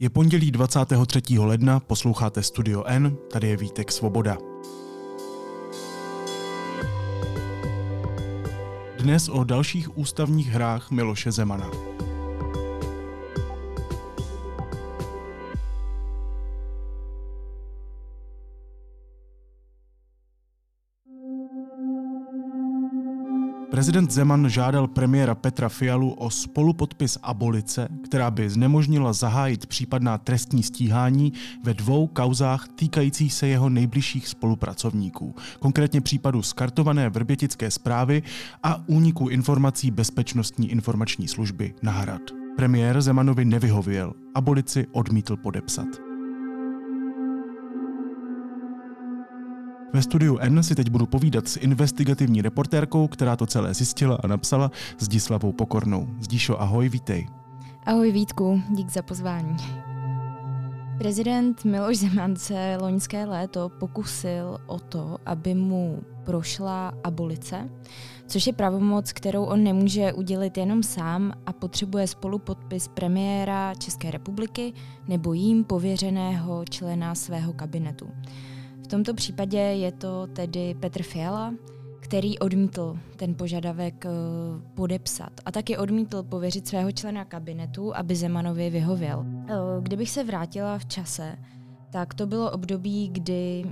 Je pondělí 23. ledna, posloucháte Studio N, tady je Vítek Svoboda. Dnes o dalších ústavních hrách Miloše Zemana. Prezident Zeman žádal premiéra Petra Fialu o spolupodpis abolice, která by znemožnila zahájit případná trestní stíhání ve dvou kauzách týkajících se jeho nejbližších spolupracovníků, konkrétně případu skartované vrbětické zprávy a úniku informací Bezpečnostní informační služby na Hrad. Premiér Zemanovi nevyhověl, abolici odmítl podepsat. Ve studiu N si teď budu povídat s investigativní reportérkou, která to celé zjistila a napsala s Pokornou. Zdíšo, ahoj, vítej. Ahoj Vítku, dík za pozvání. Prezident Miloš Zeman se loňské léto pokusil o to, aby mu prošla abolice, což je pravomoc, kterou on nemůže udělit jenom sám a potřebuje spolupodpis premiéra České republiky nebo jím pověřeného člena svého kabinetu. V tomto případě je to tedy Petr Fiala, který odmítl ten požadavek eh, podepsat a taky odmítl pověřit svého člena kabinetu, aby Zemanovi vyhověl. Eh, kdybych se vrátila v čase, tak to bylo období, kdy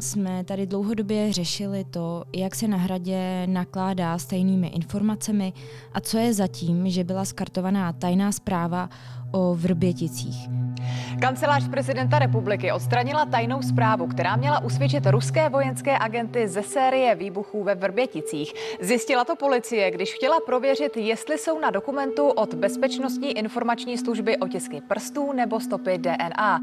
jsme tady dlouhodobě řešili to, jak se na hradě nakládá s tajnými informacemi a co je zatím, že byla skartovaná tajná zpráva o Vrběticích. Kancelář prezidenta republiky odstranila tajnou zprávu, která měla usvědčit ruské vojenské agenty ze série výbuchů ve Vrběticích. Zjistila to policie, když chtěla prověřit, jestli jsou na dokumentu od Bezpečnostní informační služby otisky prstů nebo stopy DNA.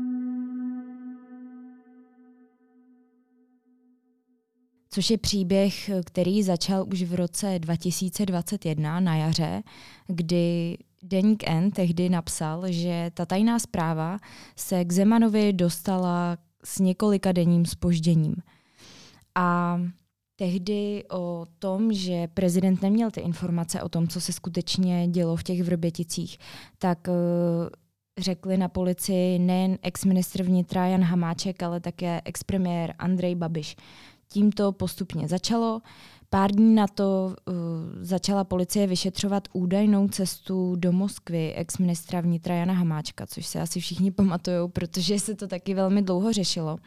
Což je příběh, který začal už v roce 2021 na jaře, kdy Deník N tehdy napsal, že ta tajná zpráva se k Zemanovi dostala s několika denním spožděním. A tehdy o tom, že prezident neměl ty informace o tom, co se skutečně dělo v těch Vrběticích, tak uh, řekli na policii nejen ex-ministr vnitra Jan Hamáček, ale také ex-premiér Andrej Babiš. Tím to postupně začalo. Pár dní na to uh, začala policie vyšetřovat údajnou cestu do Moskvy ex-ministra vnitra Jana Hamáčka, což se asi všichni pamatují, protože se to taky velmi dlouho řešilo.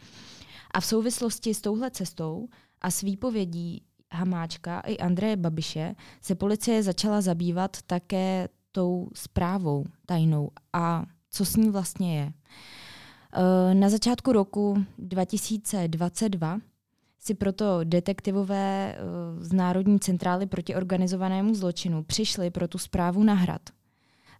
A v souvislosti s touhle cestou a s výpovědí Hamáčka i Andreje Babiše se policie začala zabývat také tou zprávou tajnou a co s ní vlastně je. Uh, na začátku roku 2022 si proto detektivové eh, z Národní centrály proti organizovanému zločinu přišli pro tu zprávu na hrad.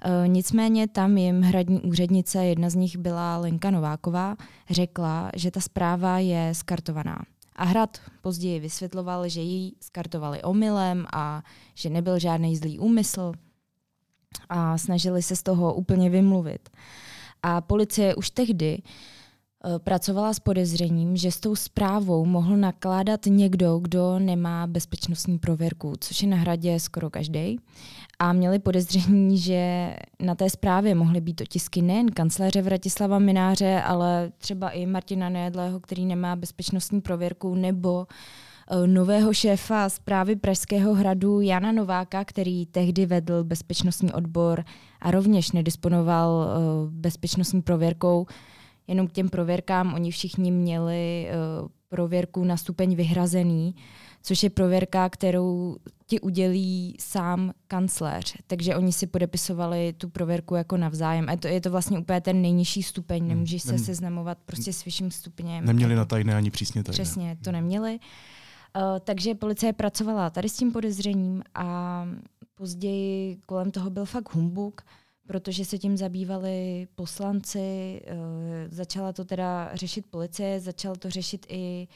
Eh, nicméně tam jim hradní úřednice, jedna z nich byla Lenka Nováková, řekla, že ta zpráva je skartovaná. A Hrad později vysvětloval, že ji skartovali omylem a že nebyl žádný zlý úmysl a snažili se z toho úplně vymluvit. A policie už tehdy uh, pracovala s podezřením, že s tou zprávou mohl nakládat někdo, kdo nemá bezpečnostní prověrku, což je na hradě skoro každý. A měli podezření, že na té zprávě mohly být otisky nejen kancléře Vratislava Mináře, ale třeba i Martina Nejedlého, který nemá bezpečnostní prověrku, nebo eh, nového šéfa zprávy Pražského hradu Jana Nováka, který tehdy vedl bezpečnostní odbor a rovněž nedisponoval eh, bezpečnostní prověrkou, jenom k těm prověrkám oni všichni měli uh, prověrku na stupeň vyhrazený, což je prověrka, kterou ti udělí sám kancléř. Takže oni si podepisovali tu prověrku jako navzájem. A to, je to vlastně úplně ten nejnižší stupeň, hmm. nemůžeš se Nem, seznamovat prostě s vyšším stupněm. Neměli na tajné ani přísně tajné. Přesně, to neměli. Uh, takže policie pracovala tady s tím podezřením a později kolem toho byl fakt humbuk. Uh, protože se tím zabývali poslanci, uh, začala to teda řešit policie, začal to řešit i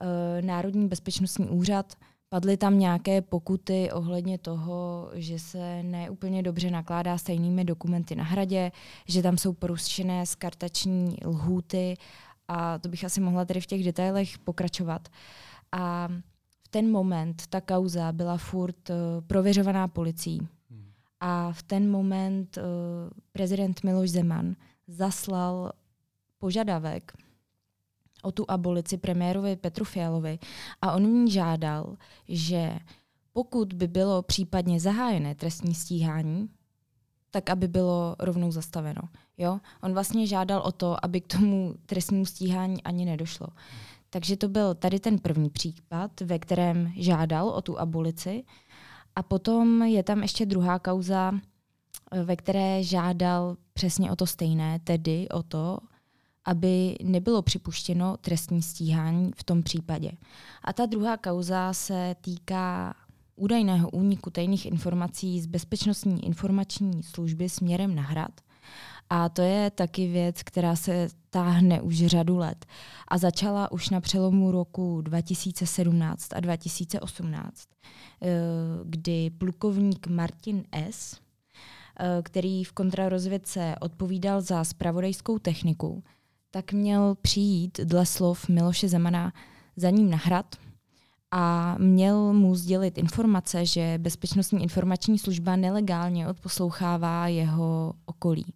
uh, Národní bezpečnostní úřad. Padly tam nějaké pokuty ohledně toho, že se neúplně dobře nakládá stejnými dokumenty na hradě, že tam jsou porušené skartační lhůty a to bych asi mohla tady v těch detailech pokračovat. A v ten moment ta kauza byla furt uh, prověřovaná policií. A v ten moment uh, prezident Miloš Zeman zaslal požadavek o tu abolici premiérovi Petru Fialovi a on ní žádal, že pokud by bylo případně zahájené trestní stíhání, tak aby bylo rovnou zastaveno. Jo? On vlastně žádal o to, aby k tomu trestnímu stíhání ani nedošlo. Takže to byl tady ten první případ, ve kterém žádal o tu abolici. A potom je tam ještě druhá kauza, ve které žádal přesně o to stejné, tedy o to, aby nebylo připuštěno trestní stíhání v tom případě. A ta druhá kauza se týká údajného úniku tajných informací z Bezpečnostní informační služby směrem na hrad. A to je taky věc, která se táhne už řadu let. A začala už na přelomu roku 2017 a 2018, eh, kdy plukovník Martin S., eh, který v kontrarozvědce odpovídal za spravodajskou techniku, tak měl přijít dle slov Miloše Zemana za ním na hrad a měl mu sdělit informace, že Bezpečnostní informační služba nelegálně odposlouchává jeho okolí.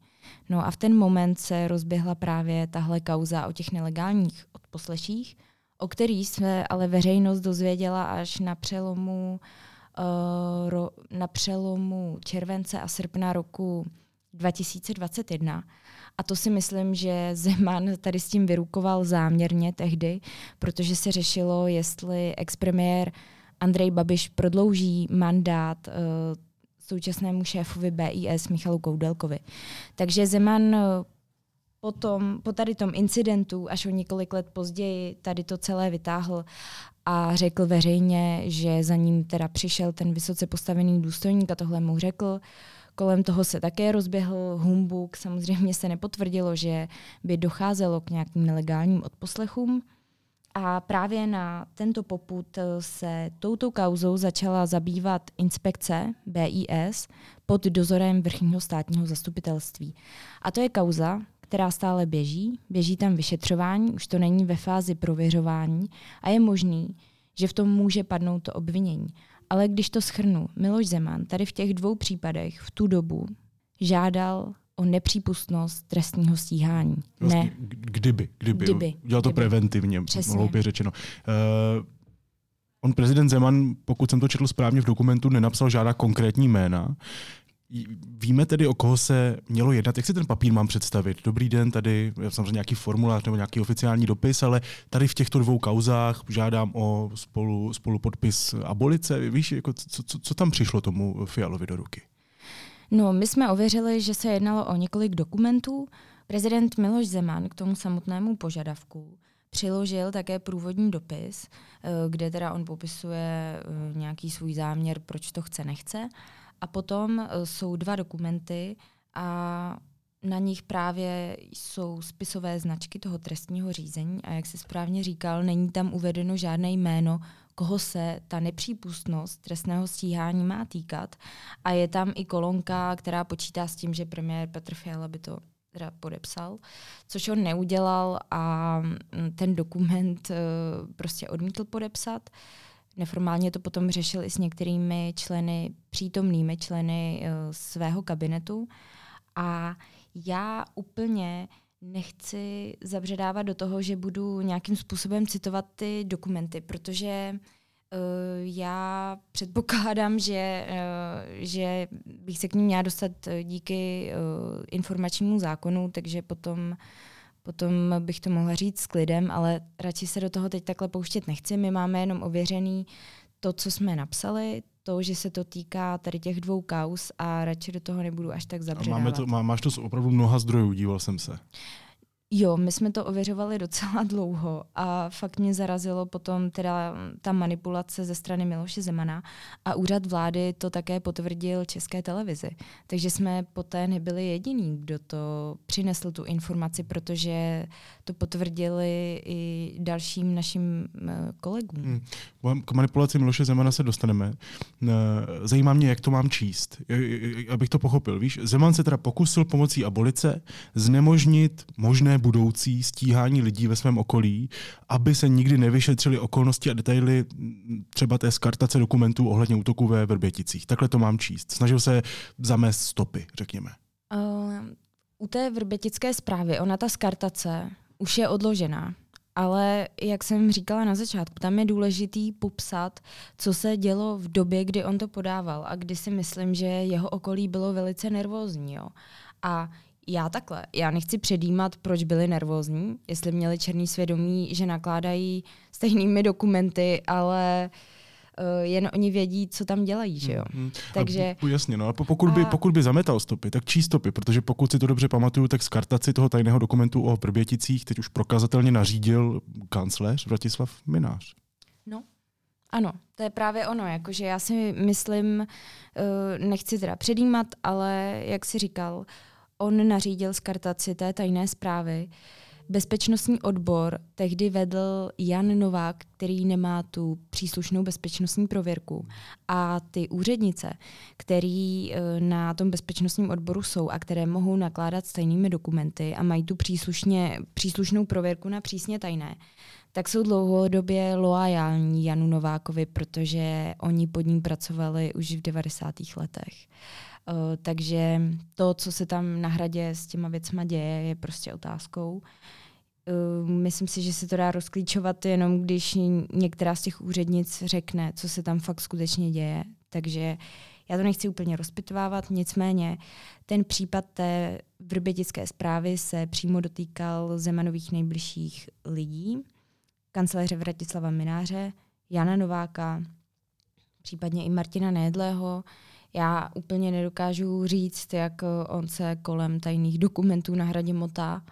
No a v ten moment se rozběhla právě tahle kauza o těch nelegálních odposleších, o kterých se ale veřejnost dozvěděla až na přelomu, uh, ro, na přelomu července a srpna roku 2021. A to si myslím, že Zeman tady s tím vyrukoval záměrně tehdy, protože se řešilo, jestli expremiér Andrej Babiš prodlouží mandát uh, současnému šéfovi BIS Michalu Koudelkovi. Takže Zeman uh, potom, po tady tom incidentu, až o několik let později, tady to celé vytáhl a řekl veřejně, že za ním teda přišel ten vysoce postavený důstojník a tohle mu řekl. Kolem toho se také rozběhl humbuk. Samozřejmě se nepotvrdilo, že by docházelo k nějakým nelegálním odposlechům. A právě na tento poput se touto kauzou začala zabývat inspekce BIS pod dozorem vrchního státního zastupitelství. A to je kauza, která stále běží, běží tam vyšetřování, už to není ve fázi prověřování a je možný, že v tom může padnout to obvinění. Ale když to schrnu, Miloš Zeman tady v těch dvou případech v tu dobu žádal o nepřípustnost trestního stíhání. Vlastně, ne. Kdyby, kdyby. kdyby Dělal to kdyby. preventivně, hloupě řečeno. Uh, on, prezident Zeman, pokud jsem to četl správně v dokumentu, nenapsal žádná konkrétní jména. Víme tedy, o koho se mělo jednat. Jak si ten papír mám představit? Dobrý den, tady je samozřejmě nějaký formulář nebo nějaký oficiální dopis, ale tady v těchto dvou kauzách žádám o spolu, spolupodpis abolice. Víš, jako co, co, co tam přišlo tomu Fialovi do ruky? No, my jsme ověřili, že se jednalo o několik dokumentů. Prezident Miloš Zeman k tomu samotnému požadavku přiložil také průvodní dopis, eh, kde teda on popisuje eh, nějaký svůj záměr, proč to chce, nechce. A potom eh, jsou dva dokumenty a na nich právě jsou spisové značky toho trestního řízení a jak se správně říkal, není tam uvedeno žádné jméno, koho se ta nepřípustnost trestného stíhání má týkat. A je tam i kolonka, která počítá s tím, že premiér Petr Fiala by to teda podepsal, což on neudělal a mm, ten dokument uh, prostě odmítl podepsat. Neformálně to potom řešil i s některými členy, přítomnými členy uh, svého kabinetu. A já úplně nechci zabředávat do toho, že budu nějakým způsobem citovat ty dokumenty, protože uh, já předpokládám, že, uh, že bych se k ním měla dostat díky uh, informačnímu zákonu, takže potom potom bych to mohla říct s klidem, ale radši se do toho teď takhle pouštět nechci. My máme jenom ověřený to, co jsme napsali, to, že se to týká tady těch dvou kaus a radši do toho nebudu až tak zabředávat. Máme to, má, máš to z opravdu mnoha zdrojů, díval jsem se. Jo, my jsme to ověřovali docela dlouho a fakt mě zarazilo potom teda ta manipulace ze strany Miloše Zemana a úřad vlády to také potvrdil České televizi. Takže jsme poté nebyli jediní, kdo to přinesl tu informaci, protože to potvrdili i dalším našim eh, kolegům. Hmm. K manipulaci Miloše Zemana se dostaneme. Eh, zajímá mě, jak to mám číst, abych to pochopil. Víš, Zeman se teda pokusil pomocí abolice znemožnit možné budoucí stíhání lidí ve svém okolí, aby se nikdy nevyšetřili okolnosti a detaily třeba té skartace dokumentů ohledně útoku ve Vrběticích. Takhle to mám číst. Snažil se zamést stopy, řekněme. Uh, U té vrbětické zprávy, ona ta skartace už je odložená. Ale jak jsem říkala na začátku, tam je důležitý popsat, co se dělo v době, kdy on to podával a kdy si myslím, že jeho okolí bylo velice nervózní. Jo. A já takhle, já nechci předjímat, proč byli nervózní, jestli měli černý svědomí, že nakládají stejnými dokumenty, ale uh, jen oni vědí, co tam dělají, že jo. Hmm. Takže... A, jasně, no, ale pokud by, a... pokud by zametal stopy, tak čí stopy? Protože pokud si to dobře pamatuju, tak z kartaci toho tajného dokumentu o Vrběticích teď už prokazatelně nařídil kancléř Vratislav Minář. No, ano, to je právě ono, jakože já si myslím, uh, nechci teda předjímat, ale jak si říkal, on nařídil skartaci té tajné zprávy, Bezpečnostní odbor tehdy vedl Jan Novák, který nemá tu příslušnou bezpečnostní prověrku. A ty úřednice, který eh, na tom bezpečnostním odboru jsou a které mohou nakládat stejnými dokumenty a mají tu příslušně, příslušnou prověrku na přísně tajné, tak jsou dlouhodobě loajální Janu Novákovi, protože oni pod ním pracovali už v 90. letech. Uh, takže to, co se tam na hradě s těma věcma děje, je prostě otázkou. Uh, myslím si, že se to dá rozklíčovat jenom, když některá z těch úřednic řekne, co se tam fakt skutečně děje. Takže já to nechci úplně rozpitvávat, nicméně ten případ té vrbětické zprávy se přímo dotýkal Zemanových nejbližších lidí, kanceláře Vratislava Mináře, Jana Nováka, případně i Martina Nédlého, já úplně nedokážu říct, jak eh, on se kolem tajných dokumentů na hradě motá,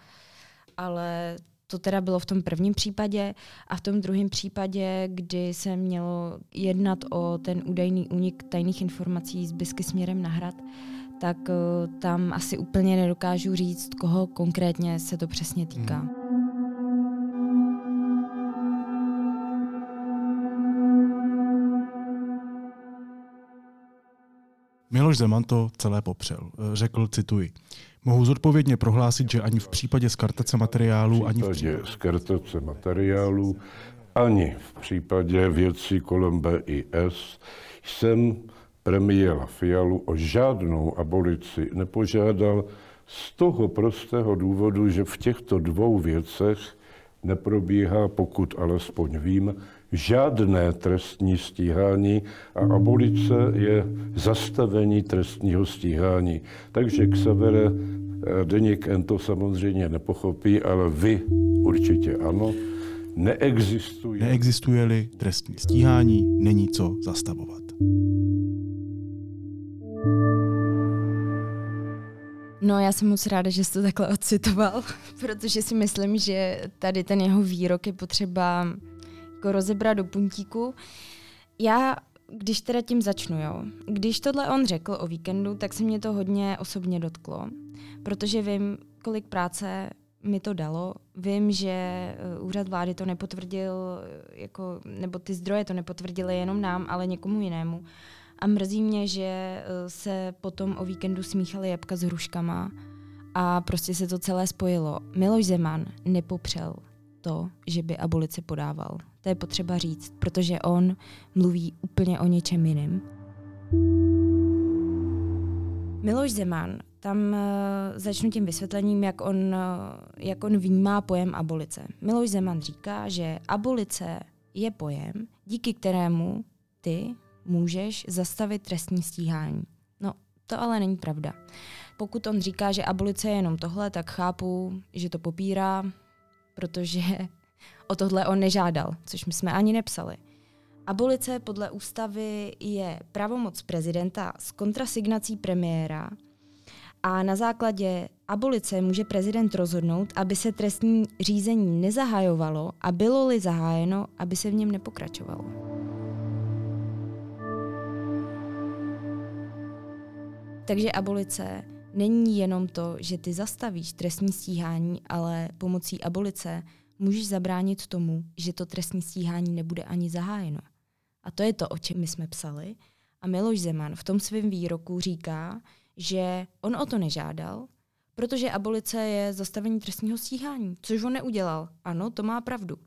ale to teda bylo v tom prvním případě a v tom druhém případě, kdy se mělo jednat o ten údajný únik tajných informací z Bisky směrem na hrad, tak uh, tam asi úplně nedokážu říct, koho konkrétně se to přesně týká. Hmm. Miloš Zeman to celé popřel. Eh, řekl, cituji, mohu zodpovědně prohlásit, že ani v případě skartace materiálů, ani v případě skartace materiálů, ani v případě věcí kolem BIS jsem premiéra Fialu o žádnou abolici nepožádal z toho prostého důvodu, že v těchto dvou věcech neprobíhá, pokud alespoň vím, žádné trestní stíhání a abolice je zastavení trestního stíhání. Takže k severe eh, Deník N to samozřejmě nepochopí, ale vy určitě ano. Neexistuje. Neexistuje-li trestní stíhání, není co zastavovat. No, já jsem moc ráda, že jsi to takhle ocitoval, protože si myslím, že tady ten jeho výrok je potřeba jako rozebrat do puntíku. Já, když teda tím začnu, jo. Když tohle on řekl o víkendu, tak se mě to hodně osobně dotklo, protože vím, kolik práce mi to dalo. Vím, že eh, úřad vlády to nepotvrdil, eh, jako, nebo ty zdroje to nepotvrdily jenom nám, ale někomu jinému. A mrzí mě, že eh, se potom o víkendu smíchaly jabka s hruškama a prostě se to celé spojilo. Miloš Zeman nepopřel to, že by abolici podával. To je potřeba říct, protože on mluví úplně o něčem jiném. Miloš Zeman, tam uh, začnu tím vysvětlením, jak on, uh, jak on vnímá pojem abolice. Miloš Zeman říká, že abolice je pojem, díky kterému ty můžeš zastavit trestní stíhání. No, to ale není pravda. Pokud on říká, že abolice je jenom tohle, tak chápu, že to popírá, protože o tohle on nežádal, což my jsme ani nepsali. Abolice podle ústavy je pravomoc prezidenta s kontrasignací premiéra a na základě abolice může prezident rozhodnout, aby se trestní řízení nezahajovalo a bylo-li zahájeno, aby se v něm nepokračovalo. Takže abolice není jenom to, že ty zastavíš trestní stíhání, ale pomocí abolice můžeš zabránit tomu, že to trestní stíhání nebude ani zahájeno. A to je to, o čem my jsme psali. A Miloš Zeman v tom svém výroku říká, že on o to nežádal, protože abolice je zastavení trestního stíhání, což on neudělal. Ano, to má pravdu.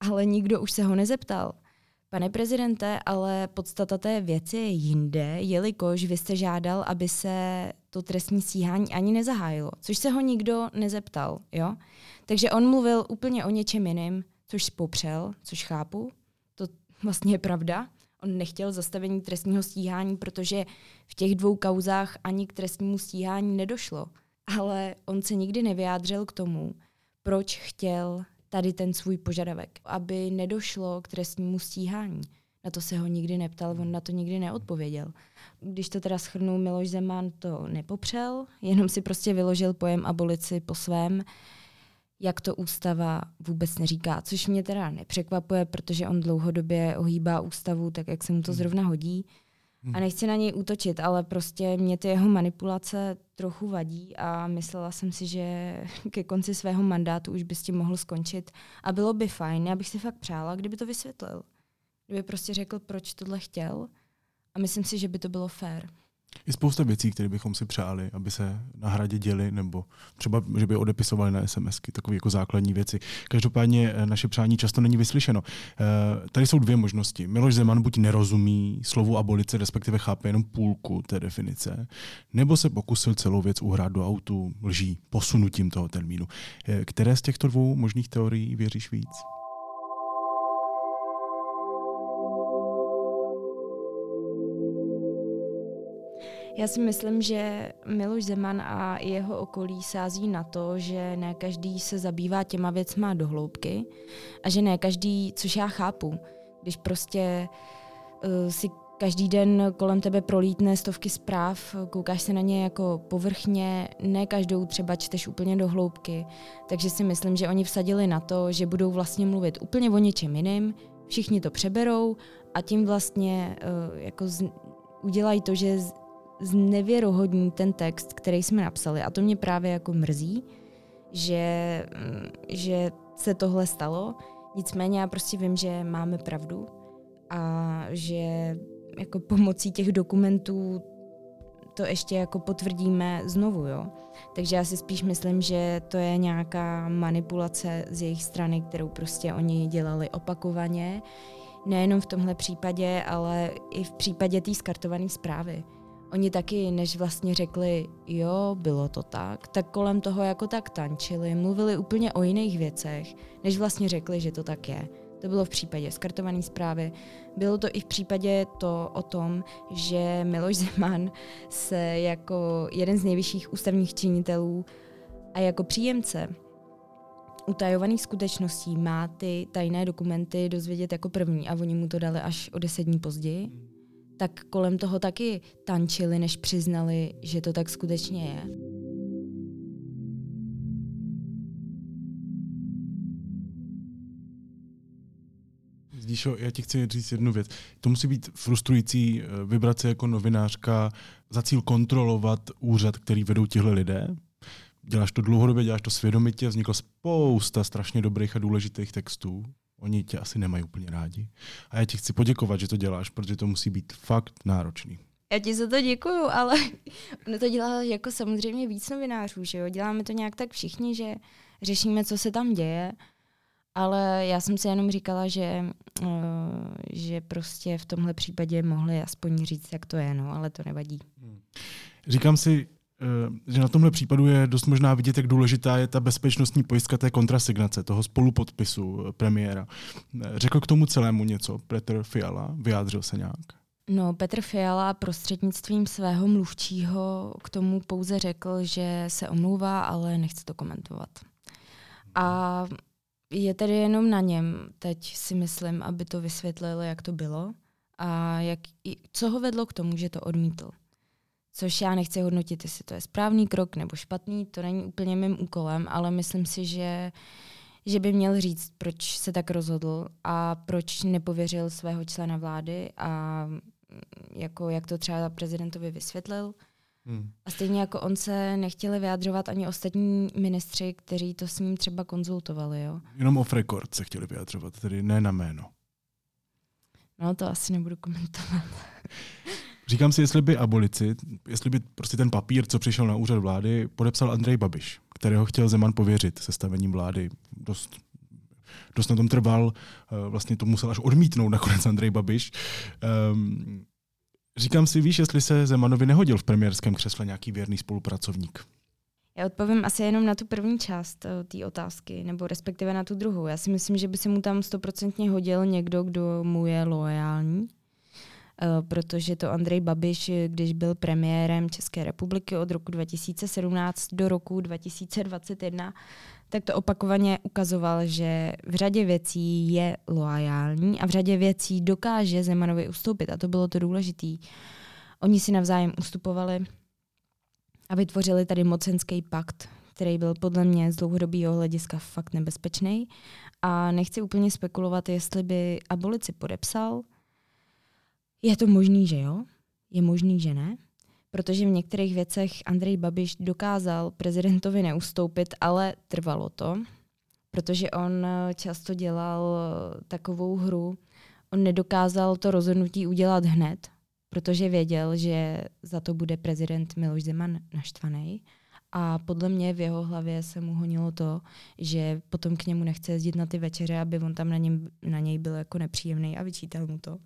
Ale nikdo už se ho nezeptal. Pane prezidente, ale podstata té věci je jinde, jelikož vy jste žádal, aby se to trestní stíhání ani nezahájilo, což se ho nikdo nezeptal. Jo? Takže on mluvil úplně o něčem jiném, což popřel, což chápu. To vlastně je pravda. On nechtěl zastavení trestního stíhání, protože v těch dvou kauzách ani k trestnímu stíhání nedošlo. Ale on se nikdy nevyjádřil k tomu, proč chtěl tady ten svůj požadavek, aby nedošlo k trestnímu stíhání. Na to se ho nikdy neptal, on na to nikdy neodpověděl. Když to teda schrnu, Miloš Zeman to nepopřel, jenom si prostě vyložil pojem abolici po svém, jak to ústava vůbec neříká, což mě teda nepřekvapuje, protože on dlouhodobě ohýbá ústavu tak, jak se mu to hmm. zrovna hodí. A nechci na něj útočit, ale prostě mě ty jeho manipulace trochu vadí a myslela jsem si, že ke konci svého mandátu už by s tím mohl skončit. A bylo by fajn, já bych si fakt přála, kdyby to vysvětlil. Kdyby prostě řekl, proč tohle chtěl. A myslím si, že by to bylo fér. Je spousta věcí, které bychom si přáli, aby se na hradě děli, nebo třeba, že by odepisovali na SMSky, takové jako základní věci. Každopádně eh, naše přání často není vyslyšeno. Eh, tady jsou dvě možnosti. Miloš Zeman buď nerozumí slovu abolice, respektive chápe jenom půlku té definice, nebo se pokusil celou věc uhrát do autu lží, posunutím toho termínu. Eh, které z těchto dvou možných teorií věříš víc? Já si myslím, že Miloš Zeman a jeho okolí sází na to, že ne každý se zabývá těma věcma do hloubky a že ne každý, což já chápu, když prostě uh, si každý den kolem tebe prolítne stovky zpráv, koukáš se na ně jako povrchně, ne každou třeba čteš úplně do hloubky, takže si myslím, že oni vsadili na to, že budou vlastně mluvit úplně o něčem jiném, všichni to přeberou a tím vlastně uh, jako z, udělají to, že znevěrohodní ten text, který jsme napsali. A to mě právě jako mrzí, že, že se tohle stalo. Nicméně já prostě vím, že máme pravdu a že jako pomocí těch dokumentů to ještě jako potvrdíme znovu, jo. Takže já si spíš myslím, že to je nějaká manipulace z jejich strany, kterou prostě oni dělali opakovaně, nejenom v tomhle případě, ale i v případě té skartované zprávy. Oni taky, než vlastně řekli, jo, bylo to tak, tak kolem toho jako tak tančili, mluvili úplně o jiných věcech, než vlastně řekli, že to tak je. To bylo v případě skartované zprávy. Bylo to i v případě to o tom, že Miloš Zeman se jako jeden z nejvyšších ústavních činitelů a jako příjemce utajovaných skutečností má ty tajné dokumenty dozvědět jako první a oni mu to dali až o deset dní později tak kolem toho taky tančili, než přiznali, že to tak skutečně je. Zdíšo, já ti chci říct jednu věc. To musí být frustrující eh, vybrat se jako novinářka za cíl kontrolovat úřad, který vedou tihle lidé. Děláš to dlouhodobě, děláš to svědomitě, vznikla spousta strašně dobrých a důležitých textů, Oni tě asi nemají úplně rádi. A já ti chci poděkovat, že to děláš, protože to musí být fakt náročný. Já ti za to děkuju, ale ono to dělá jako samozřejmě víc novinářů, že jo? Děláme to nějak tak všichni, že řešíme, co se tam děje, ale já jsem si jenom říkala, že, uh, že prostě v tomhle případě mohli aspoň říct, jak to je, no, ale to nevadí. Říkám si, Eh, že na tomhle případu je dost možná vidět, jak důležitá je ta bezpečnostní pojistka té kontrasignace, toho spolupodpisu eh, premiéra. Eh, řekl k tomu celému něco Petr Fiala? Vyjádřil se nějak? No, Petr Fiala prostřednictvím svého mluvčího k tomu pouze řekl, že se omlouvá, ale nechce to komentovat. A je tedy jenom na něm, teď si myslím, aby to vysvětlil, jak to bylo a jak, co ho vedlo k tomu, že to odmítl což já nechci hodnotit, jestli to je správný krok nebo špatný, to není úplně mým úkolem, ale myslím si, že, že by měl říct, proč se tak rozhodl a proč nepověřil svého člena vlády a mm, jako jak to třeba prezidentovi vysvětlil. Hmm. A stejně jako on se nechtěli vyjadřovat ani ostatní ministři, kteří to s ním třeba konzultovali. Jo. Jenom off record se chtěli vyjadřovat, tedy ne na jméno. No to asi nebudu komentovat. Říkám si, jestli by abolici, jestli by prostě ten papír, co přišel na úřad vlády, podepsal Andrej Babiš, kterého chtěl Zeman pověřit sestavením vlády dost dost na tom trval, eh, vlastně to musel až odmítnout nakonec Andrej Babiš. Um, říkám si, víš, jestli se Zemanovi nehodil v premiérském křesle nějaký věrný spolupracovník? Já odpovím asi jenom na tu první část uh, té otázky, nebo respektive na tu druhou. Já si myslím, že by se mu tam stoprocentně hodil někdo, kdo mu je loajální, Eh, protože to Andrej Babiš, když byl premiérem České republiky od roku 2017 do roku 2021, tak to opakovaně ukazoval, že v řadě věcí je loajální a v řadě věcí dokáže Zemanovi ustoupit. A to bylo to důležité. Oni si navzájem ustupovali a vytvořili tady mocenský pakt, který byl podle mě z dlouhodobého hlediska fakt nebezpečný. A nechci úplně spekulovat, jestli by abolici podepsal, je to možný, že jo? Je možný, že ne? Protože v některých věcech Andrej Babiš dokázal prezidentovi neustoupit, ale trvalo to, protože on eh, často dělal eh, takovou hru, on nedokázal to rozhodnutí udělat hned, protože věděl, že za to bude prezident Miloš Zeman naštvaný. A podle mě v jeho hlavě se mu honilo to, že potom k němu nechce jezdit na ty večeře, aby on tam na, něm, na něj byl jako nepříjemný a vyčítal mu to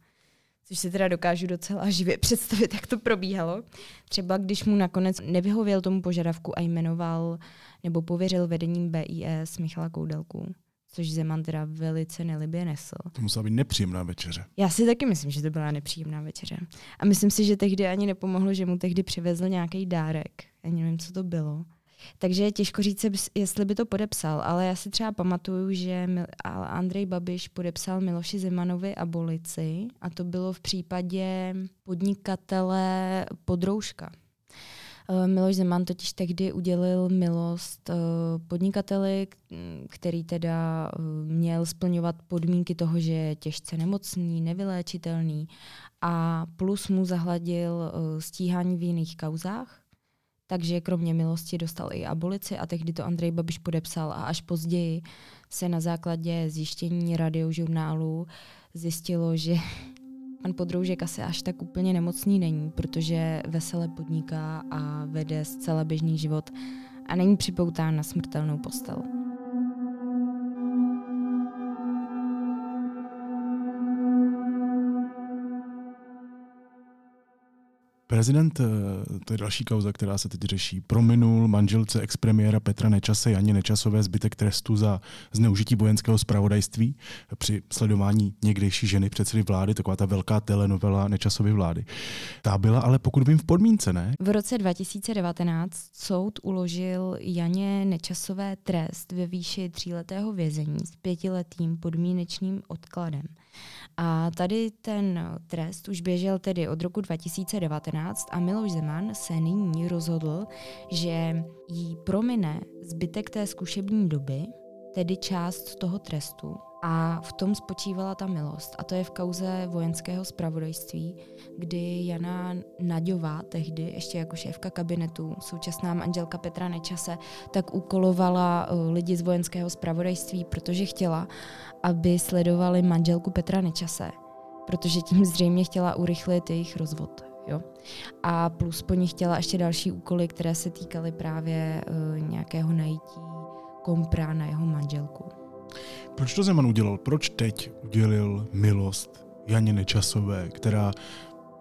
což si teda dokážu docela živě představit, jak to probíhalo. Třeba když mu nakonec nevyhověl tomu požadavku a jmenoval nebo pověřil vedením BIS Michala Koudelku, což Zeman teda velice nelibě nesl. To musela být nepříjemná večeře. Já si taky myslím, že to byla nepříjemná večeře. A myslím si, že tehdy ani nepomohlo, že mu tehdy přivezl nějaký dárek. Já nevím, co to bylo. Takže je těžko říct, jestli by to podepsal, ale já si třeba pamatuju, že Andrej Babiš podepsal Miloši Zemanovi abolici a to bylo v případě podnikatele Podrouška. Eh, Miloš Zeman totiž tehdy udělil milost eh, podnikateli, který teda eh, měl splňovat podmínky toho, že je těžce nemocný, nevyléčitelný a plus mu zahladil stíhání v jiných kauzách takže kromě milosti dostal i abolici a tehdy to Andrej Babiš podepsal a až později se na základě zjištění radiožurnálu zjistilo, že pan Podroužek asi až tak úplně nemocný není, protože vesele podniká a vede zcela běžný život a není připoután na smrtelnou postel. Prezident, eh, to je další kauza, která se teď řeší, prominul manželce expremiéra Petra Nečase Janě Nečasové zbytek trestu za zneužití vojenského zpravodajství při sledování někdejší ženy předsedy vlády, taková ta velká telenovela Nečasovy vlády. Ta byla ale, pokud vím, v podmínce, ne? V roce 2019 soud uložil Janě Nečasové trest ve výši tříletého vězení s pětiletým podmínečným odkladem. A tady ten trest už běžel tedy od roku 2019 a Miloš Zeman se nyní rozhodl, že jí promine zbytek té zkušební doby, tedy část toho trestu, a v tom spočívala ta milost. A to je v kauze vojenského spravodajství, kdy Jana Naďová, tehdy ještě jako šéfka kabinetu, současná manželka Petra Nečase, tak úkolovala uh, lidi z vojenského spravodajství, protože chtěla, aby sledovali manželku Petra Nečase, protože tím zřejmě chtěla urychlit jejich rozvod. Jo? A plus po ní chtěla ještě další úkoly, které se týkaly právě uh, nějakého najítí kompra na jeho manželku. Proč to Zeman udělal? Proč teď udělil milost Janě Nečasové, která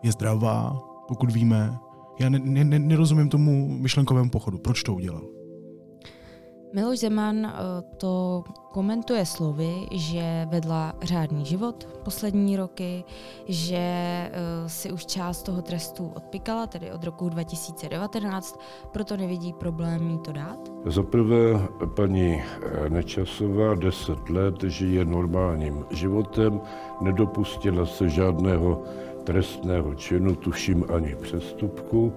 je zdravá, pokud víme? Já ne, ne, nerozumím tomu myšlenkovému pochodu. Proč to udělal? Miloš Zeman eh, to komentuje slovy, že vedla řádný život poslední roky, že eh, si už část toho trestu odpikala, tedy od roku 2019, proto nevidí problém jí to dát. Za prvé, paní eh, Nečasová deset let žije normálním životem, nedopustila se žádného trestného činu, tuším ani přestupku.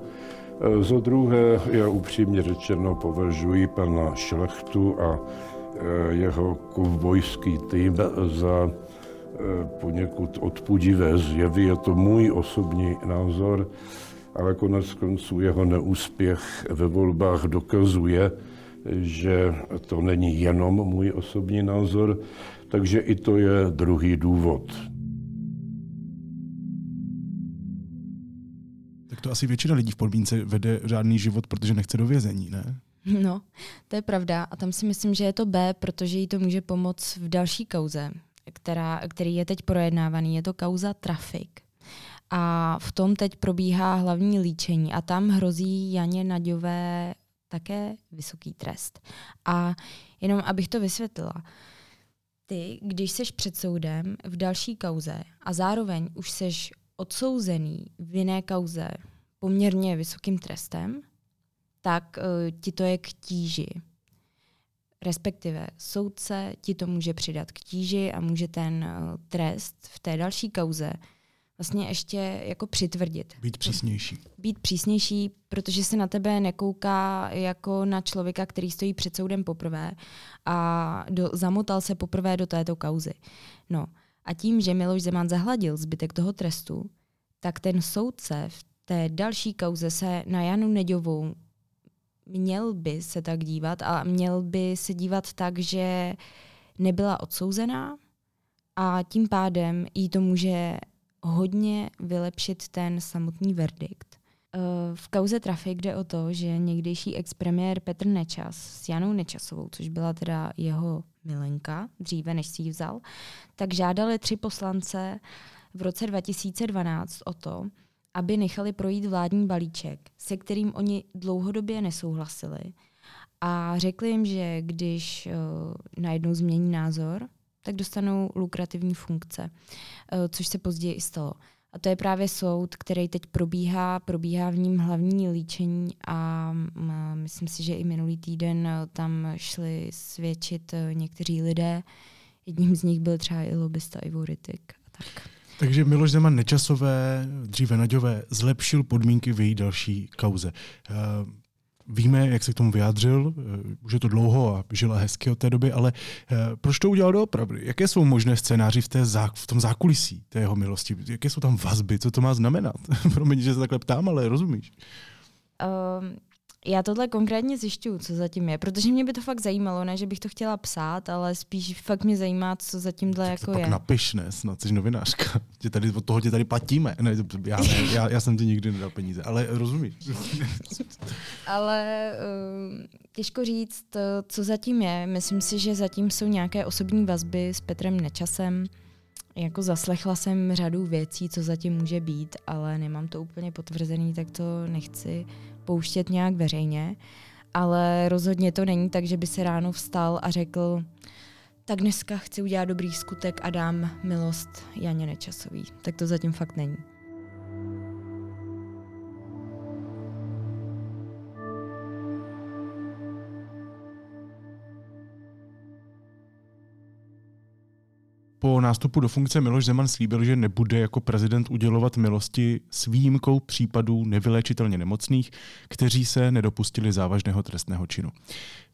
Eh, za druhé, já upřímně řečeno považuji pana Šlechtu a eh, jeho kovbojský tým za eh, poněkud odpudivé zjevy. Je to můj osobní názor, ale konec konců jeho neúspěch ve volbách dokazuje, že to není jenom můj osobní názor, takže i to je druhý důvod. To asi většina lidí v podmínce vede řádný život, protože nechce do vězení, ne? No, to je pravda. A tam si myslím, že je to B, protože jí to může pomoct v další kauze, která, který je teď projednávaný. Je to kauza Trafik. A v tom teď probíhá hlavní líčení a tam hrozí Janě Naďové také vysoký trest. A jenom abych to vysvětlila, ty, když seš před soudem v další kauze a zároveň už seš odsouzený v jiné kauze poměrně vysokým trestem, tak uh, ti to je k tíži. Respektive soudce ti to může přidat k tíži a může ten uh, trest v té další kauze vlastně ještě jako přitvrdit. Být přísnější. Být přísnější, protože se na tebe nekouká jako na člověka, který stojí před soudem poprvé a do, zamotal se poprvé do této kauzy. No a tím, že Miloš Zeman zahladil zbytek toho trestu, tak ten soudce v té další kauze se na Janu Neďovou měl by se tak dívat a měl by se dívat tak, že nebyla odsouzená a tím pádem jí to může hodně vylepšit ten samotný verdikt. Eh, v kauze Trafik jde o to, že někdejší expremiér Petr Nečas s Janou Nečasovou, což byla teda jeho milenka, dříve než si ji vzal, tak žádali tři poslance v roce 2012 o to, aby nechali projít vládní balíček, se kterým oni dlouhodobě nesouhlasili. A řekli jim, že když uh, najednou změní názor, tak dostanou lukrativní funkce, uh, což se později i stalo. A to je právě soud, který teď probíhá, probíhá v ním hlavní líčení a myslím si, že i minulý týden eh, tam šli svědčit někteří lidé. Jedním z nich byl třeba i lobista Ivo Ritik a tak. Takže Miloš Zeman Nečasové, dříve Naďové, zlepšil podmínky v její další kauze. Eh, víme, jak se k tomu vyjádřil, eh, už je to dlouho a žila hezky od té doby, ale eh, proč to udělal doopravdy? Jaké jsou možné scénáři v, té zá, v tom zákulisí té jeho milosti? Jaké jsou tam vazby? Co to má znamenat? Promiň, že se takhle ptám, ale rozumíš? Um, já tohle konkrétně zjišťuju, co zatím je, protože mě by to fakt zajímalo, ne, že bych to chtěla psát, ale spíš fakt mě zajímá, co zatím dle jako to je. Pak napiš, ne, snad jsi novinářka. Tě tady, od toho tě tady platíme. Ne, já, já, já jsem ti nikdy nedal peníze, ale rozumíš. ale uh, těžko říct, co zatím je. Myslím si, že zatím jsou nějaké osobní vazby s Petrem Nečasem. Jako zaslechla jsem řadu věcí, co zatím může být, ale nemám to úplně potvrzený, tak to nechci pouštět nějak veřejně, ale rozhodně to není tak, že by se ráno vstal a řekl, tak dneska chci udělat dobrý skutek a dám milost Janě Nečasový. Tak to zatím fakt není. Po nástupu do funkce Miloš Zeman slíbil, že nebude jako prezident udělovat milosti s výjimkou případů nevyléčitelně nemocných, kteří se nedopustili závažného trestného činu.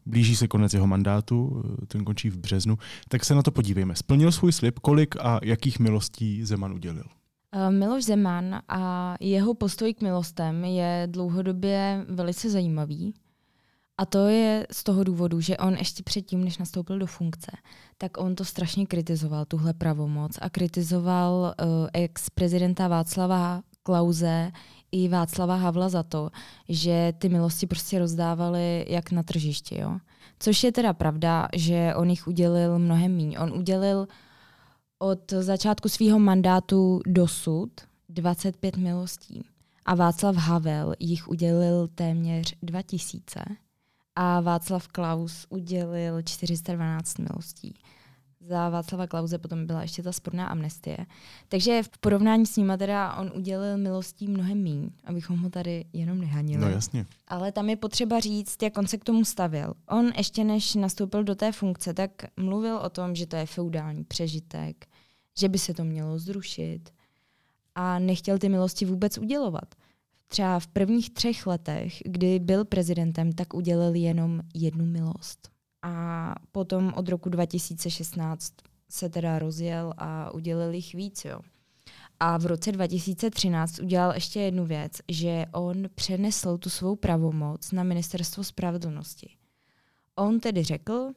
Blíží se konec jeho mandátu, ten končí v březnu, tak se na to podívejme. Splnil svůj slib, kolik a jakých milostí Zeman udělil? Eh, Miloš Zeman a jeho postoj k milostem je dlouhodobě velice zajímavý. A to je z toho důvodu, že on ještě předtím, než nastoupil do funkce, tak on to strašně kritizoval, tuhle pravomoc a kritizoval uh, ex-prezidenta Václava Klauze i Václava Havla za to, že ty milosti prostě rozdávali jak na tržišti. Jo? Což je teda pravda, že on jich udělil mnohem míň. On udělil od začátku svého mandátu dosud 25 milostí. A Václav Havel jich udělil téměř 2000 a Václav Klaus udělil 412 milostí. Za Václava Klauze potom byla ještě ta sporná amnestie. Takže v porovnání s ním teda on udělil milostí mnohem míň, abychom ho tady jenom nehanili. No jasně. Ale tam je potřeba říct, jak on se k tomu stavil. On ještě než nastoupil do té funkce, tak mluvil o tom, že to je feudální přežitek, že by se to mělo zrušit a nechtěl ty milosti vůbec udělovat třeba v prvních třech letech, kdy byl prezidentem, tak udělil jenom jednu milost. A potom od roku 2016 se teda rozjel a udělil jich víc. Jo. A v roce 2013 udělal ještě jednu věc, že on přenesl tu svou pravomoc na ministerstvo spravedlnosti. On tedy řekl,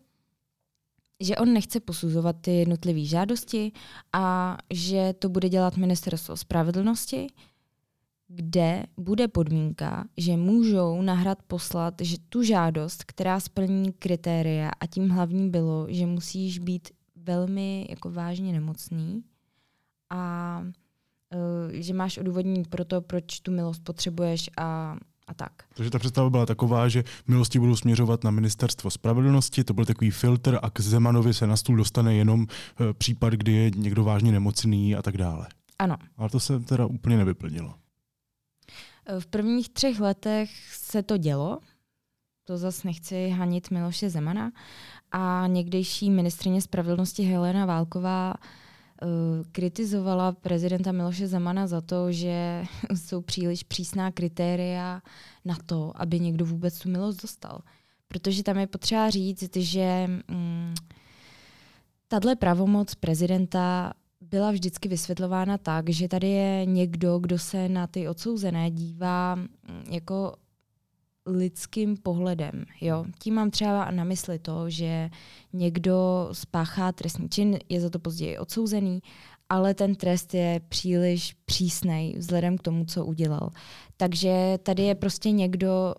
že on nechce posuzovat ty jednotlivé žádosti a že to bude dělat ministerstvo spravedlnosti, kde bude podmínka, že můžou nahrad poslat že tu žádost, která splní kritéria a tím hlavním bylo, že musíš být velmi jako vážně nemocný a uh, že máš odůvodnění pro to, proč tu milost potřebuješ a a tak. Takže ta představa byla taková, že milosti budou směřovat na ministerstvo spravedlnosti, to byl takový filtr a k Zemanovi se na stůl dostane jenom uh, případ, kdy je někdo vážně nemocný a tak dále. Ano. Ale to se teda úplně nevyplnilo. Eh, v prvních třech letech se to dělo, to zase nechci hanit Miloše Zemana, a někdejší ministrině spravedlnosti Helena Válková uh, kritizovala prezidenta Miloše Zemana za to, že jsou příliš přísná kritéria na to, aby někdo vůbec tu milost dostal. Protože tam je potřeba říct, že um, tahle pravomoc prezidenta byla vždycky vysvětlována tak, že tady je někdo, kdo se na ty odsouzené dívá mm, jako lidským pohledem. Jo? Tím mám třeba na mysli to, že někdo spáchá trestný čin, je za to později odsouzený, ale ten trest je příliš přísný vzhledem k tomu, co udělal. Takže tady je prostě někdo,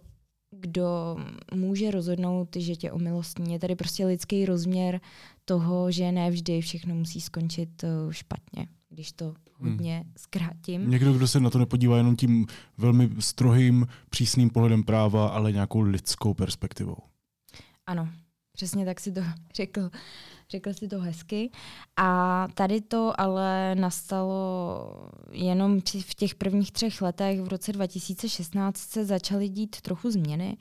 kdo může rozhodnout, že tě omilostní. Je tady prostě lidský rozměr toho, že ne vždy všechno musí skončit eh, špatně, když to hmm. hodně hmm. zkrátím. Někdo, kdo se na to nepodívá jenom tím velmi strohým, přísným pohledem práva, ale nějakou lidskou perspektivou. Ano, přesně tak si to řekl. Řekl si to hezky. A tady to ale nastalo jenom v těch prvních třech letech. V roce 2016 se začaly dít trochu změny,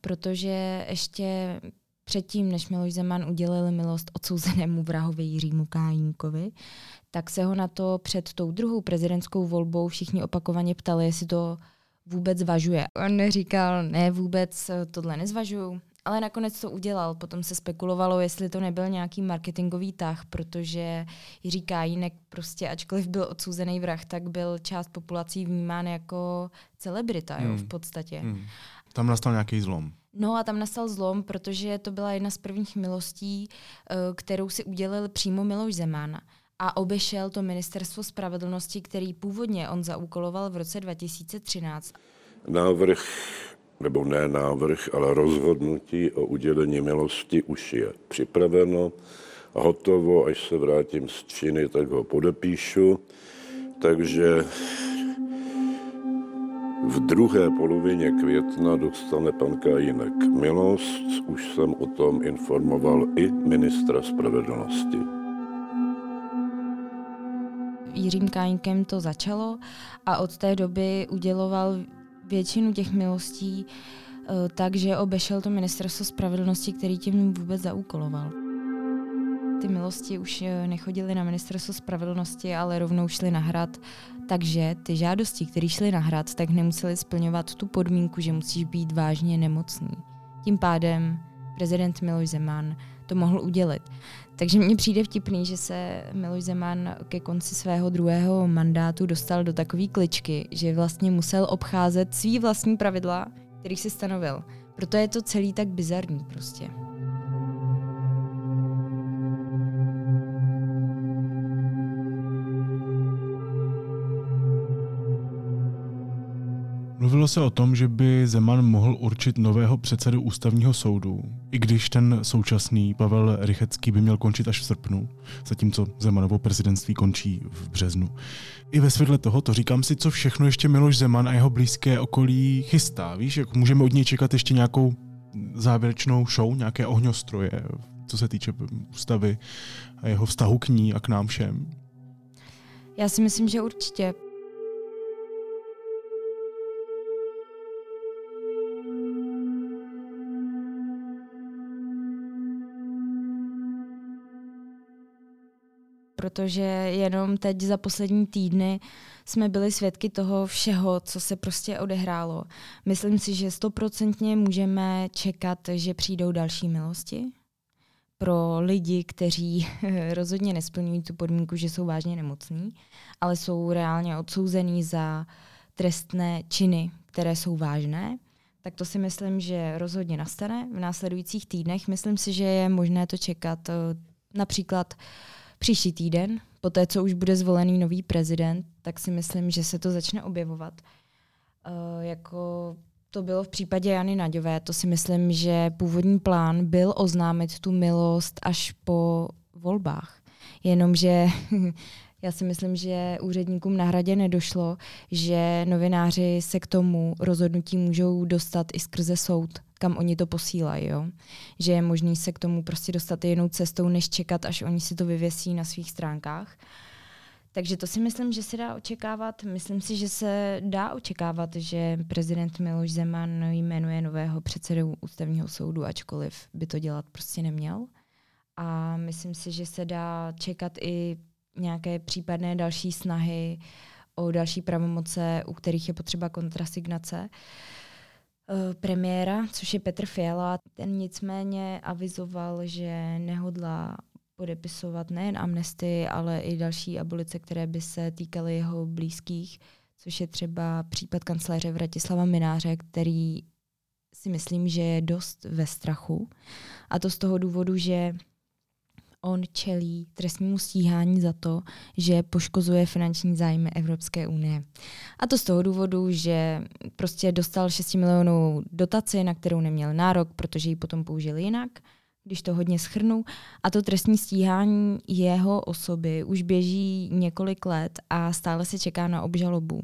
protože ještě předtím, než Miloš Zeman udělil milost odsouzenému vrahovi Jiřímu Kájínkovi, tak se ho na to před tou druhou prezidentskou volbou všichni opakovaně ptali, jestli to vůbec zvažuje. On říkal, ne, vůbec tohle nezvažuju, ale nakonec to udělal. Potom se spekulovalo, jestli to nebyl nějaký marketingový tah, protože Jiří Kájínek prostě, ačkoliv byl odsouzený vrah, tak byl část populací vnímán jako celebrita, hmm. jo, v hmm. podstatě. Hmm. Tam nastal nějaký zlom. No a tam nastal zlom, protože to byla jedna z prvních milostí, eh, kterou si udělil přímo Miloš Zeman a obešel to ministerstvo spravedlnosti, který původně on zaúkoloval v roce 2013. Návrh, nebo ne návrh, ale rozhodnutí o udělení milosti už je připraveno a hotovo, až se vrátím z Číny, tak ho podepíšu. Takže v druhé polovině května dostane pan Kajínek milost, už jsem o tom informoval i ministra spravedlnosti. Jiřím Kajínkem to začalo a od té doby uděloval většinu těch milostí eh, takže obešel to ministerstvo spravedlnosti, který tím vůbec zaúkoloval. Ty milosti už eh, nechodily na ministerstvo spravedlnosti, ale rovnou šly na hrad takže ty žádosti, které šly na hrad, tak nemuseli splňovat tu podmínku, že musíš být vážně nemocný. Tím pádem prezident Miloš Zeman to mohl udělit. Takže mně přijde vtipný, že se Miloš Zeman ke konci svého druhého mandátu dostal do takové kličky, že vlastně musel obcházet svý vlastní pravidla, který si stanovil. Proto je to celý tak bizarní prostě. Mluvilo se o tom, že by Zeman mohl určit nového předsedu ústavního soudu, i když ten současný Pavel Rychecký by měl končit až v srpnu, zatímco Zemanovo prezidentství končí v březnu. I ve světle toho to říkám si, co všechno ještě Miloš Zeman a jeho blízké okolí chystá. Víš, jak můžeme od něj čekat ještě nějakou závěrečnou show, nějaké ohňostroje, co se týče ústavy a jeho vztahu k ní a k nám všem? Já si myslím, že určitě. Protože jenom teď za poslední týdny jsme byli svědky toho všeho, co se prostě odehrálo. Myslím si, že stoprocentně můžeme čekat, že přijdou další milosti pro lidi, kteří rozhodně nesplňují tu podmínku, že jsou vážně nemocní, ale jsou reálně odsouzení za trestné činy, které jsou vážné, tak to si myslím, že rozhodně nastane v následujících týdnech. Myslím si, že je možné to čekat eh, například příští týden, po té, co už bude zvolený nový prezident, tak si myslím, že se to začne objevovat. Uh, jako to bylo v případě Jany Naďové, to si myslím, že původní plán byl oznámit tu milost až po volbách. Jenomže já si myslím, že úředníkům na hradě nedošlo, že novináři se k tomu rozhodnutí můžou dostat i skrze soud, kam oni to posílají. Jo? Že je možný se k tomu prostě dostat jinou cestou, než čekat, až oni si to vyvěsí na svých stránkách. Takže to si myslím, že se dá očekávat. Myslím si, že se dá očekávat, že prezident Miloš Zeman jmenuje nového předsedu ústavního soudu, ačkoliv by to dělat prostě neměl. A myslím si, že se dá čekat i nějaké případné další snahy o další pravomoce, u kterých je potřeba kontrasignace eh, premiéra, což je Petr Fiala. Ten nicméně avizoval, že nehodlá podepisovat nejen amnesty, ale i další abolice, které by se týkaly jeho blízkých, což je třeba případ kancléře Vratislava Mináře, který si myslím, že je dost ve strachu. A to z toho důvodu, že on čelí trestnímu stíhání za to, že poškozuje finanční zájmy Evropské unie. A to z toho důvodu, že prostě dostal 6 milionů dotaci, na kterou neměl nárok, protože ji potom použil jinak, když to hodně schrnu. A to trestní stíhání jeho osoby už běží několik let a stále se čeká na obžalobu.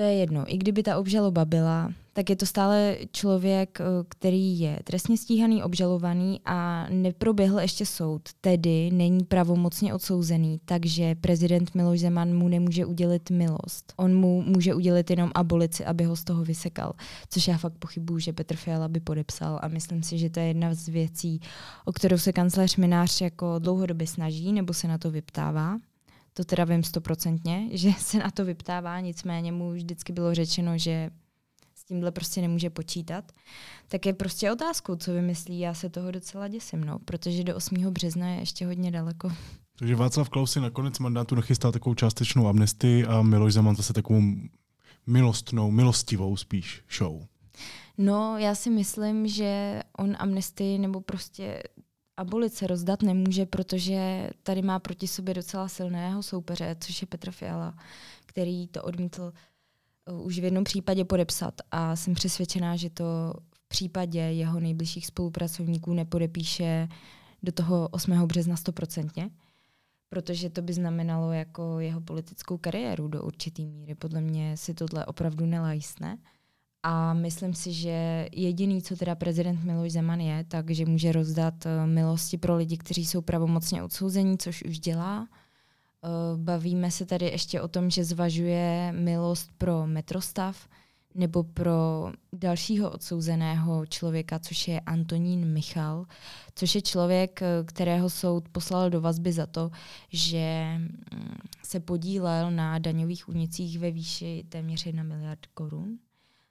To je jedno. I kdyby ta obžaloba byla, tak je to stále člověk, eh, který je trestně stíhaný, obžalovaný a neproběhl ještě soud, tedy není pravomocně odsouzený, takže prezident Miloš Zeman mu nemůže udělit milost. On mu může udělit jenom abolici, aby ho z toho vysekal, což já fakt pochybuju, že Petr Fiala by podepsal a myslím si, že to je jedna z věcí, o kterou se kancléř Minář jako dlouhodobě snaží nebo se na to vyptává to teda vím stoprocentně, že se na to vyptává, nicméně mu vždycky bylo řečeno, že s tímhle prostě nemůže počítat, tak je prostě otázkou, co vymyslí. Já se toho docela děsím, no, protože do 8. března je ještě hodně daleko. Takže Václav Klaus si nakonec mandátu nachystal takovou částečnou amnestii a Miloš Zeman zase takovou milostnou, milostivou spíš show. No, já si myslím, že on amnestii nebo prostě abolice rozdat nemůže, protože tady má proti sobě docela silného soupeře, což je Petr Fiala, který to odmítl uh, už v jednom případě podepsat a jsem přesvědčená, že to v případě jeho nejbližších spolupracovníků nepodepíše do toho 8. března stoprocentně, protože to by znamenalo jako jeho politickou kariéru do určitý míry. Podle mě si tohle opravdu nelajsne. A myslím si, že jediný, co teda prezident Miloš Zeman je, takže může rozdat eh, milosti pro lidi, kteří jsou pravomocně odsouzení, což už dělá. Eh, bavíme se tady ještě o tom, že zvažuje milost pro metrostav nebo pro dalšího odsouzeného člověka, což je Antonín Michal, což je člověk, eh, kterého soud poslal do vazby za to, že mm, se podílel na daňových únicích ve výši téměř 1 miliard korun.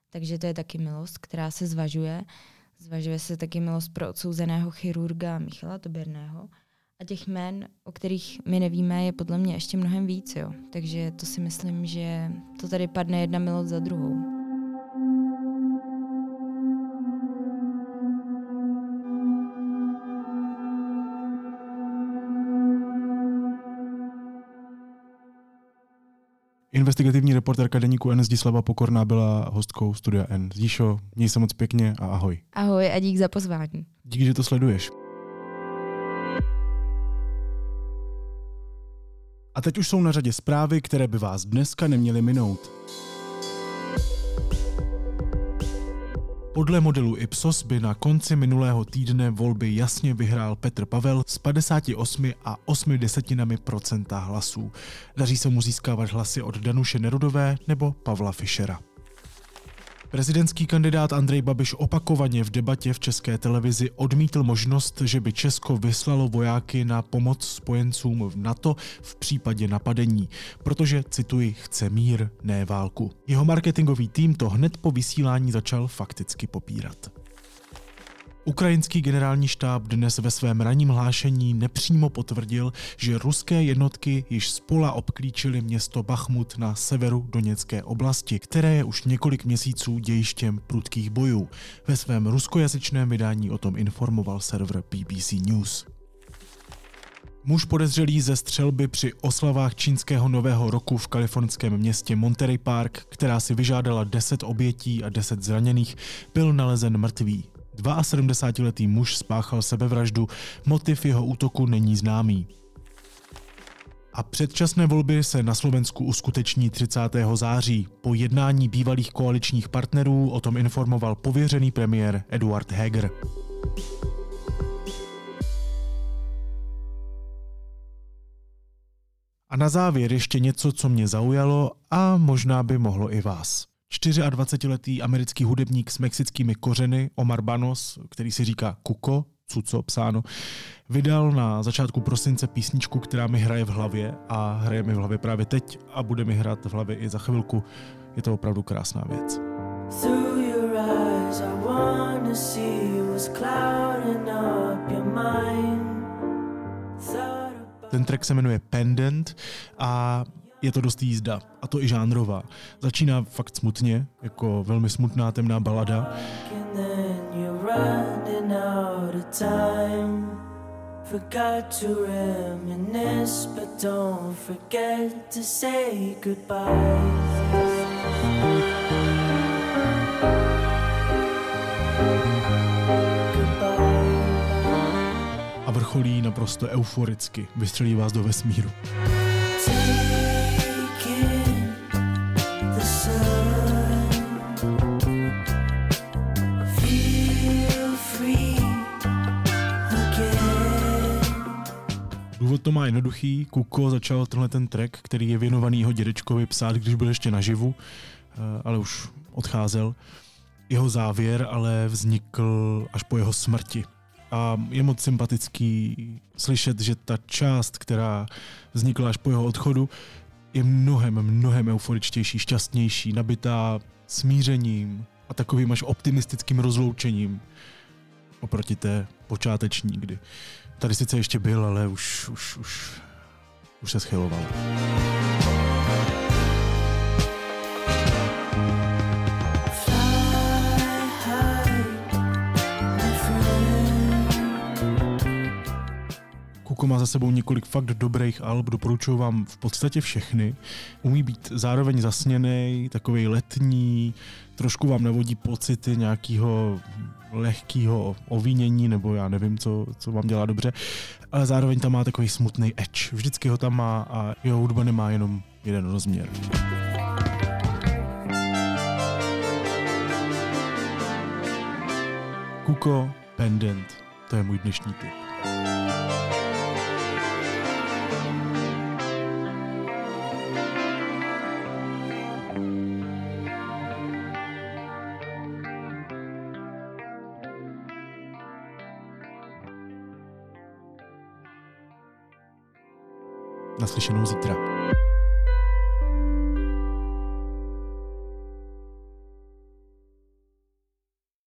Takže to je taky milost, která se zvažuje. Zvažuje se taky milost pro odsouzeného chirurga Michala Toberného. A těch jmén, o kterých my nevíme, je podle mě ještě mnohem víc. Jo. Takže to si myslím, že to tady padne jedna milost za druhou. Investigativní reporterka deníku N Zdislava Pokorná byla hostkou Studia N. Zdíšo, měj se moc pěkně a ahoj. Ahoj a dík za pozvání. Díky, že to sleduješ. A teď už jsou na řadě zprávy, které by vás dneska neměly minout. Podle modelu Ipsos by na konci minulého týdne volby jasně vyhrál Petr Pavel s 58 a 8 desetinami procenta hlasů. Daří se mu získávat hlasy od Danuše Nerudové nebo Pavla Fischera. Prezidentský kandidát Andrej Babiš opakovaně v debatě v české televizi odmítl možnost, že by Česko vyslalo vojáky na pomoc spojencům v NATO v případě napadení, protože, cituji, chce mír, ne válku. Jeho marketingový tým to hned po vysílání začal fakticky popírat. Ukrajinský generální štáb dnes ve svém ranním hlášení nepřímo potvrdil, že ruské jednotky již spola obklíčily město Bachmut na severu Doněcké oblasti, které je už několik měsíců dějištěm prudkých bojů. Ve svém ruskojazyčném vydání o tom informoval server BBC News. Muž podezřelý ze střelby při oslavách čínského nového roku v kalifornském městě Monterey Park, která si vyžádala 10 obětí a 10 zraněných, byl nalezen mrtvý. 72-letý muž spáchal sebevraždu, motiv jeho útoku není známý. A předčasné volby se na Slovensku uskuteční 30. září. Po jednání bývalých koaličních partnerů o tom informoval pověřený premiér Eduard Heger. A na závěr ještě něco, co mě zaujalo a možná by mohlo i vás. 24-letý americký hudebník s mexickými kořeny Omar Banos, který si říká Kuko, Cuco psáno, vydal na začátku prosince písničku, která mi hraje v hlavě a hraje mi v hlavě právě teď a bude mi hrát v hlavě i za chvilku. Je to opravdu krásná věc. Ten track se jmenuje Pendant a je to dost jízda, a to i žánrová. Začíná fakt smutně, jako velmi smutná temná balada. Forgot to reminisce, but don't forget to say goodbye. A vrcholí naprosto euforicky, vystřelí vás do vesmíru. Důvod to má jednoduchý. Kuko začal tenhle ten track, který je věnovaný jeho dědečkovi psát, když byl ještě naživu, eh, ale už odcházel. Jeho závěr ale vznikl až po jeho smrti. A je moc sympatický slyšet, že ta část, která vznikla až po jeho odchodu, je mnohem, mnohem euforičtější, šťastnější, nabitá smířením a takovým až optimistickým rozloučením oproti té počáteční, kdy Tady sice ještě byl, ale už, už, už, už se schyloval. Kuko má za sebou několik fakt dobrých alb, doporučuji vám v podstatě všechny. Umí být zároveň zasněný, takový letní, trošku vám navodí pocity nějakého lehkého ovínění, nebo já nevím, co, co vám dělá dobře, ale zároveň tam má takový smutný edge. Vždycky ho tam má a jeho hudba nemá jenom jeden rozměr. Kuko Pendant, to je můj dnešní tip. Naslyšenou zítra.